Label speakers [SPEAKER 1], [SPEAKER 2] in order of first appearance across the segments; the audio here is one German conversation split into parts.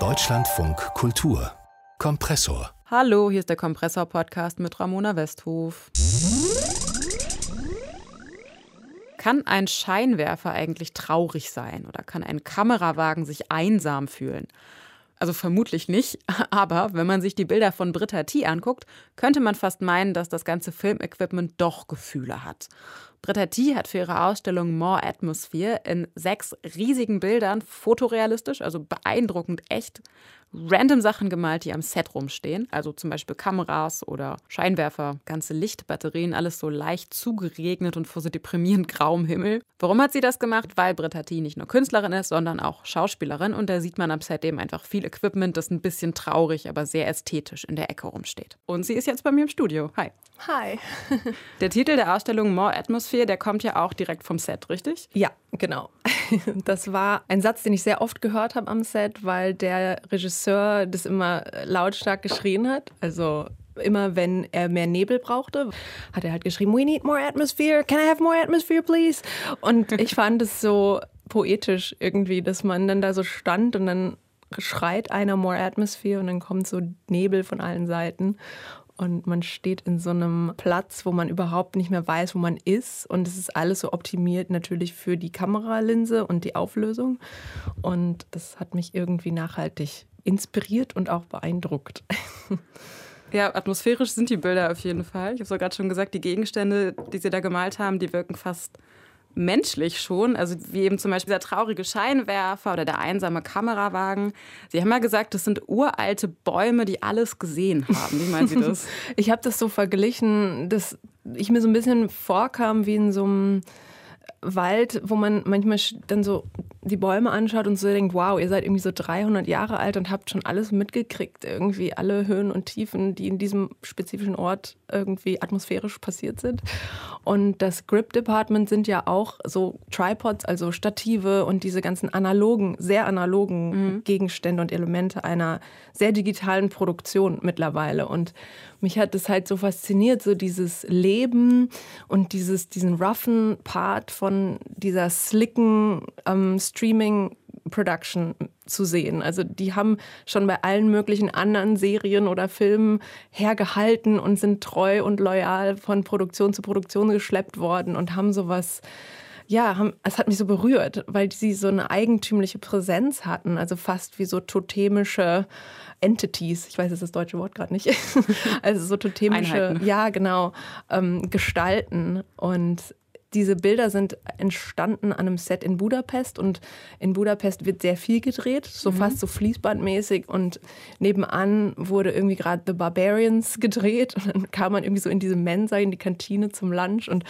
[SPEAKER 1] Deutschlandfunk Kultur Kompressor.
[SPEAKER 2] Hallo, hier ist der Kompressor-Podcast mit Ramona Westhof. Kann ein Scheinwerfer eigentlich traurig sein oder kann ein Kamerawagen sich einsam fühlen? Also vermutlich nicht, aber wenn man sich die Bilder von Britta T anguckt, könnte man fast meinen, dass das ganze Filmequipment doch Gefühle hat. Britta T hat für ihre Ausstellung More Atmosphere in sechs riesigen Bildern fotorealistisch, also beeindruckend echt, random Sachen gemalt, die am Set rumstehen. Also zum Beispiel Kameras oder Scheinwerfer, ganze Lichtbatterien, alles so leicht zugeregnet und vor so deprimierend grauem Himmel. Warum hat sie das gemacht? Weil Britta T nicht nur Künstlerin ist, sondern auch Schauspielerin. Und da sieht man am Set eben einfach viel Equipment, das ein bisschen traurig, aber sehr ästhetisch in der Ecke rumsteht. Und sie ist jetzt bei mir im Studio. Hi.
[SPEAKER 3] Hi.
[SPEAKER 2] der Titel der Ausstellung More Atmosphere, der kommt ja auch direkt vom Set, richtig?
[SPEAKER 3] Ja, genau. Das war ein Satz, den ich sehr oft gehört habe am Set, weil der Regisseur das immer lautstark geschrien hat. Also immer wenn er mehr Nebel brauchte, hat er halt geschrieben, we need more atmosphere, can I have more atmosphere, please? Und ich fand es so poetisch irgendwie, dass man dann da so stand und dann schreit einer more atmosphere und dann kommt so Nebel von allen Seiten und man steht in so einem Platz, wo man überhaupt nicht mehr weiß, wo man ist. Und es ist alles so optimiert natürlich für die Kameralinse und die Auflösung. Und das hat mich irgendwie nachhaltig inspiriert und auch beeindruckt.
[SPEAKER 2] Ja, atmosphärisch sind die Bilder auf jeden Fall. Ich habe es gerade schon gesagt, die Gegenstände, die sie da gemalt haben, die wirken fast menschlich schon. Also wie eben zum Beispiel der traurige Scheinwerfer oder der einsame Kamerawagen. Sie haben ja gesagt, das sind uralte Bäume, die alles gesehen haben. Wie meinen Sie das?
[SPEAKER 3] ich habe das so verglichen, dass ich mir so ein bisschen vorkam wie in so einem Wald, wo man manchmal dann so die Bäume anschaut und so denkt, wow, ihr seid irgendwie so 300 Jahre alt und habt schon alles mitgekriegt, irgendwie alle Höhen und Tiefen, die in diesem spezifischen Ort irgendwie atmosphärisch passiert sind. Und das Grip Department sind ja auch so Tripods, also Stative und diese ganzen analogen, sehr analogen mhm. Gegenstände und Elemente einer sehr digitalen Produktion mittlerweile. Und mich hat es halt so fasziniert, so dieses Leben und dieses, diesen roughen Part von dieser slicken ähm, Streaming Production zu sehen. Also die haben schon bei allen möglichen anderen Serien oder Filmen hergehalten und sind treu und loyal von Produktion zu Produktion geschleppt worden und haben sowas ja, haben, es hat mich so berührt, weil sie so eine eigentümliche Präsenz hatten, also fast wie so totemische Entities, ich weiß jetzt das deutsche Wort gerade nicht, also so totemische, Einheiten. ja genau, ähm, Gestalten und diese Bilder sind entstanden an einem Set in Budapest und in Budapest wird sehr viel gedreht, so mhm. fast so fließbandmäßig und nebenan wurde irgendwie gerade The Barbarians gedreht und dann kam man irgendwie so in diese Mensa, in die Kantine zum Lunch und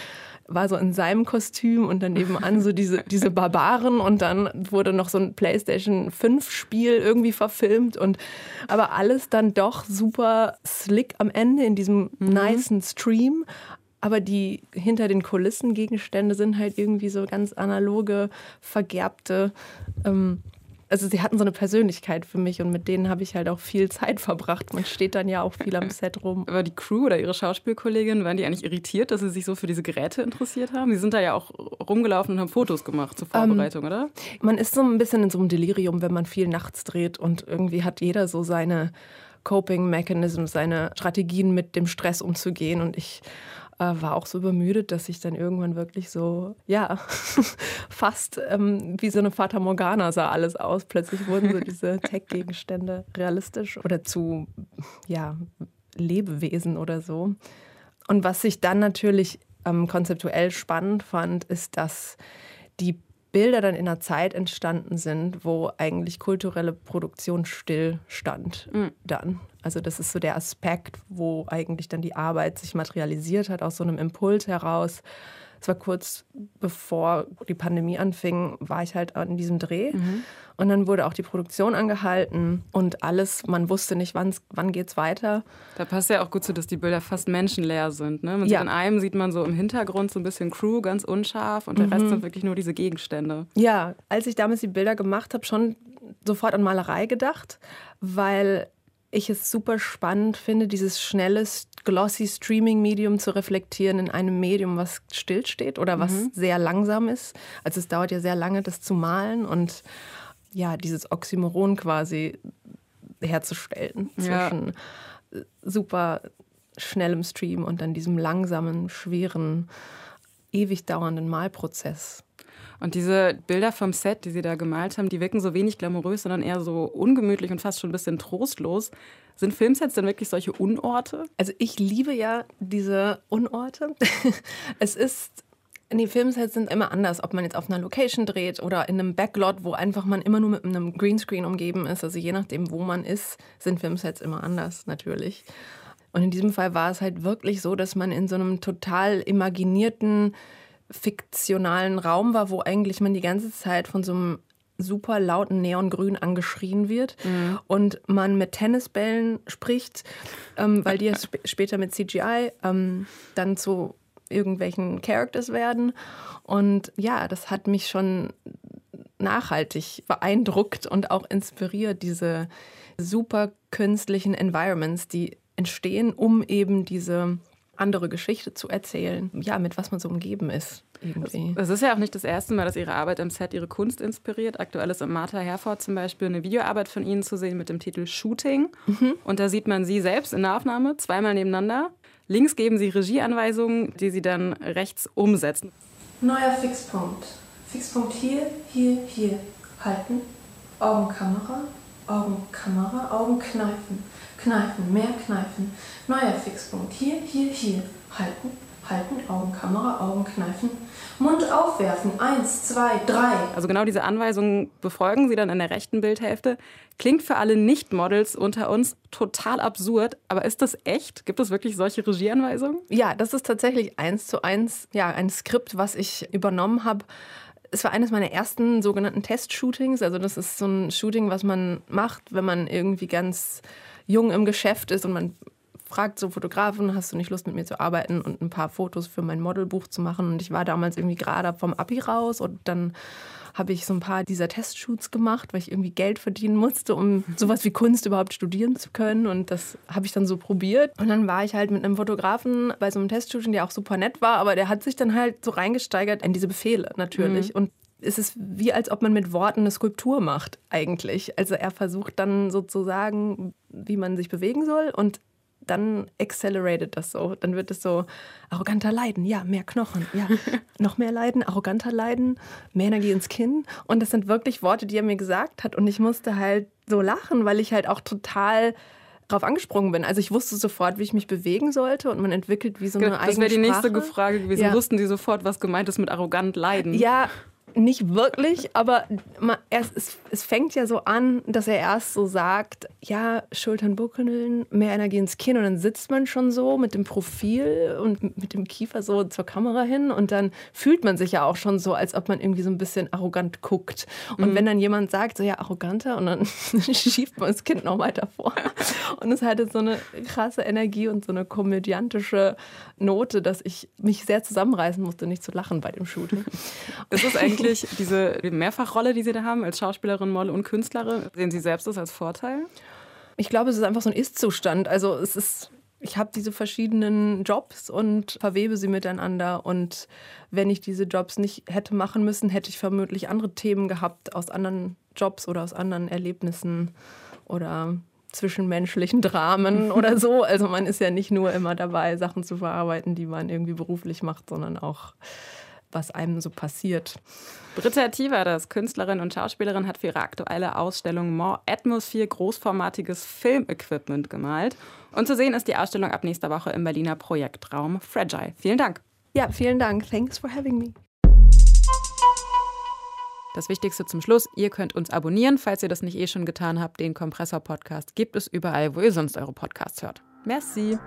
[SPEAKER 3] war so in seinem Kostüm und dann nebenan so diese, diese Barbaren und dann wurde noch so ein PlayStation 5 Spiel irgendwie verfilmt und aber alles dann doch super slick am Ende in diesem mhm. nicen Stream, aber die hinter den Kulissen Gegenstände sind halt irgendwie so ganz analoge, vergerbte. Ähm, also sie hatten so eine Persönlichkeit für mich und mit denen habe ich halt auch viel Zeit verbracht. Man steht dann ja auch viel am Set rum.
[SPEAKER 2] Aber die Crew oder ihre Schauspielkolleginnen, waren die eigentlich irritiert, dass sie sich so für diese Geräte interessiert haben? Sie sind da ja auch rumgelaufen und haben Fotos gemacht zur ähm, Vorbereitung, ähm, oder?
[SPEAKER 3] Man ist so ein bisschen in so einem Delirium, wenn man viel nachts dreht und irgendwie hat jeder so seine Coping Mechanisms, seine Strategien mit dem Stress umzugehen und ich äh, war auch so übermüdet, dass ich dann irgendwann wirklich so, ja, fast ähm, wie so eine Fata Morgana sah alles aus. Plötzlich wurden so diese Tech-Gegenstände realistisch oder zu, ja, Lebewesen oder so. Und was ich dann natürlich ähm, konzeptuell spannend fand, ist, dass die Bilder dann in einer Zeit entstanden sind, wo eigentlich kulturelle Produktion stillstand mhm. dann. Also das ist so der Aspekt, wo eigentlich dann die Arbeit sich materialisiert hat aus so einem Impuls heraus es war kurz bevor die Pandemie anfing, war ich halt an diesem Dreh. Mhm. Und dann wurde auch die Produktion angehalten und alles, man wusste nicht, wann, wann geht es weiter.
[SPEAKER 2] Da passt ja auch gut zu, dass die Bilder fast menschenleer sind. Ne? Ja. In einem sieht man so im Hintergrund so ein bisschen Crew, ganz unscharf und der mhm. Rest sind wirklich nur diese Gegenstände.
[SPEAKER 3] Ja, als ich damals die Bilder gemacht habe, schon sofort an Malerei gedacht, weil ich es super spannend finde, dieses schnelle, glossy Streaming-Medium zu reflektieren in einem Medium, was stillsteht oder was mhm. sehr langsam ist. Also es dauert ja sehr lange, das zu malen und ja, dieses Oxymoron quasi herzustellen zwischen ja. super schnellem Stream und dann diesem langsamen, schweren, ewig dauernden Malprozess.
[SPEAKER 2] Und diese Bilder vom Set, die Sie da gemalt haben, die wirken so wenig glamourös, sondern eher so ungemütlich und fast schon ein bisschen trostlos. Sind Filmsets denn wirklich solche Unorte?
[SPEAKER 3] Also ich liebe ja diese Unorte. es ist die Filmsets sind immer anders, ob man jetzt auf einer Location dreht oder in einem Backlot, wo einfach man immer nur mit einem Greenscreen umgeben ist. Also je nachdem, wo man ist, sind Filmsets immer anders natürlich. Und in diesem Fall war es halt wirklich so, dass man in so einem total imaginierten, fiktionalen Raum war, wo eigentlich man die ganze Zeit von so einem super lauten Neongrün angeschrien wird mhm. und man mit Tennisbällen spricht, ähm, weil die ja sp später mit CGI ähm, dann zu irgendwelchen Characters werden. Und ja, das hat mich schon nachhaltig beeindruckt und auch inspiriert, diese super künstlichen Environments, die entstehen, um eben diese andere Geschichte zu erzählen, ja, mit was man so umgeben ist. Irgendwie.
[SPEAKER 2] Es ist ja auch nicht das erste Mal, dass Ihre Arbeit am Set Ihre Kunst inspiriert. Aktuell ist im Martha Herford zum Beispiel eine Videoarbeit von Ihnen zu sehen mit dem Titel Shooting. Mhm. Und da sieht man Sie selbst in der Aufnahme, zweimal nebeneinander. Links geben Sie Regieanweisungen, die Sie dann rechts umsetzen.
[SPEAKER 4] Neuer Fixpunkt. Fixpunkt hier, hier, hier. Halten. Augenkamera, Augenkamera, Augen kneifen. Kneifen, mehr kneifen. Neuer Fixpunkt. Hier, hier, hier. Halten, halten, Augenkamera, Augen kneifen. Mund aufwerfen. Eins, zwei, drei.
[SPEAKER 2] Also genau diese Anweisungen befolgen Sie dann in der rechten Bildhälfte. Klingt für alle Nicht-Models unter uns total absurd, aber ist das echt? Gibt es wirklich solche Regieanweisungen?
[SPEAKER 3] Ja, das ist tatsächlich eins zu eins ja, ein Skript, was ich übernommen habe es war eines meiner ersten sogenannten Test-Shootings. Also das ist so ein Shooting, was man macht, wenn man irgendwie ganz jung im Geschäft ist und man fragt so Fotografen, hast du nicht Lust mit mir zu arbeiten und ein paar Fotos für mein Modelbuch zu machen? Und ich war damals irgendwie gerade vom Abi raus und dann habe ich so ein paar dieser Testshoots gemacht, weil ich irgendwie Geld verdienen musste, um sowas wie Kunst überhaupt studieren zu können. Und das habe ich dann so probiert. Und dann war ich halt mit einem Fotografen bei so einem Testshooting, der auch super nett war, aber der hat sich dann halt so reingesteigert in diese Befehle natürlich. Mhm. Und es ist wie als ob man mit Worten eine Skulptur macht eigentlich. Also er versucht dann sozusagen, wie man sich bewegen soll und dann accelerated das so. Dann wird es so arroganter Leiden, ja, mehr Knochen, ja, noch mehr Leiden, arroganter Leiden, mehr Energie ins Kinn. Und das sind wirklich Worte, die er mir gesagt hat. Und ich musste halt so lachen, weil ich halt auch total drauf angesprungen bin. Also ich wusste sofort, wie ich mich bewegen sollte und man entwickelt wie so eine das eigene
[SPEAKER 2] Das wäre die nächste Frage gewesen. Ja. Wussten Sie sofort, was gemeint ist mit arrogant leiden?
[SPEAKER 3] Ja, nicht wirklich, aber es, es, fängt ja so an, dass er erst so sagt, ja, Schultern buckeln, mehr Energie ins Kinn und dann sitzt man schon so mit dem Profil und mit dem Kiefer so zur Kamera hin und dann fühlt man sich ja auch schon so, als ob man irgendwie so ein bisschen arrogant guckt. Und mhm. wenn dann jemand sagt, so ja, arroganter und dann schiebt man das Kind noch weiter vor. Und es hatte so eine krasse Energie und so eine komödiantische Note, dass ich mich sehr zusammenreißen musste, nicht zu lachen bei dem Shooting.
[SPEAKER 2] Das ist eigentlich wirklich diese Mehrfachrolle, die Sie da haben, als Schauspielerin, Model und Künstlerin, sehen Sie selbst das als Vorteil?
[SPEAKER 3] Ich glaube, es ist einfach so ein Ist-Zustand. Also es ist, ich habe diese verschiedenen Jobs und verwebe sie miteinander. Und wenn ich diese Jobs nicht hätte machen müssen, hätte ich vermutlich andere Themen gehabt aus anderen Jobs oder aus anderen Erlebnissen oder zwischenmenschlichen Dramen oder so. Also man ist ja nicht nur immer dabei, Sachen zu verarbeiten, die man irgendwie beruflich macht, sondern auch was einem so passiert.
[SPEAKER 2] Britta Tivaders, Künstlerin und Schauspielerin, hat für ihre aktuelle Ausstellung More Atmosphere großformatiges Filmequipment gemalt. Und zu sehen ist die Ausstellung ab nächster Woche im Berliner Projektraum Fragile. Vielen Dank.
[SPEAKER 3] Ja, vielen Dank. Thanks for having me.
[SPEAKER 2] Das Wichtigste zum Schluss, ihr könnt uns abonnieren, falls ihr das nicht eh schon getan habt. Den Kompressor-Podcast gibt es überall, wo ihr sonst eure Podcasts hört. Merci.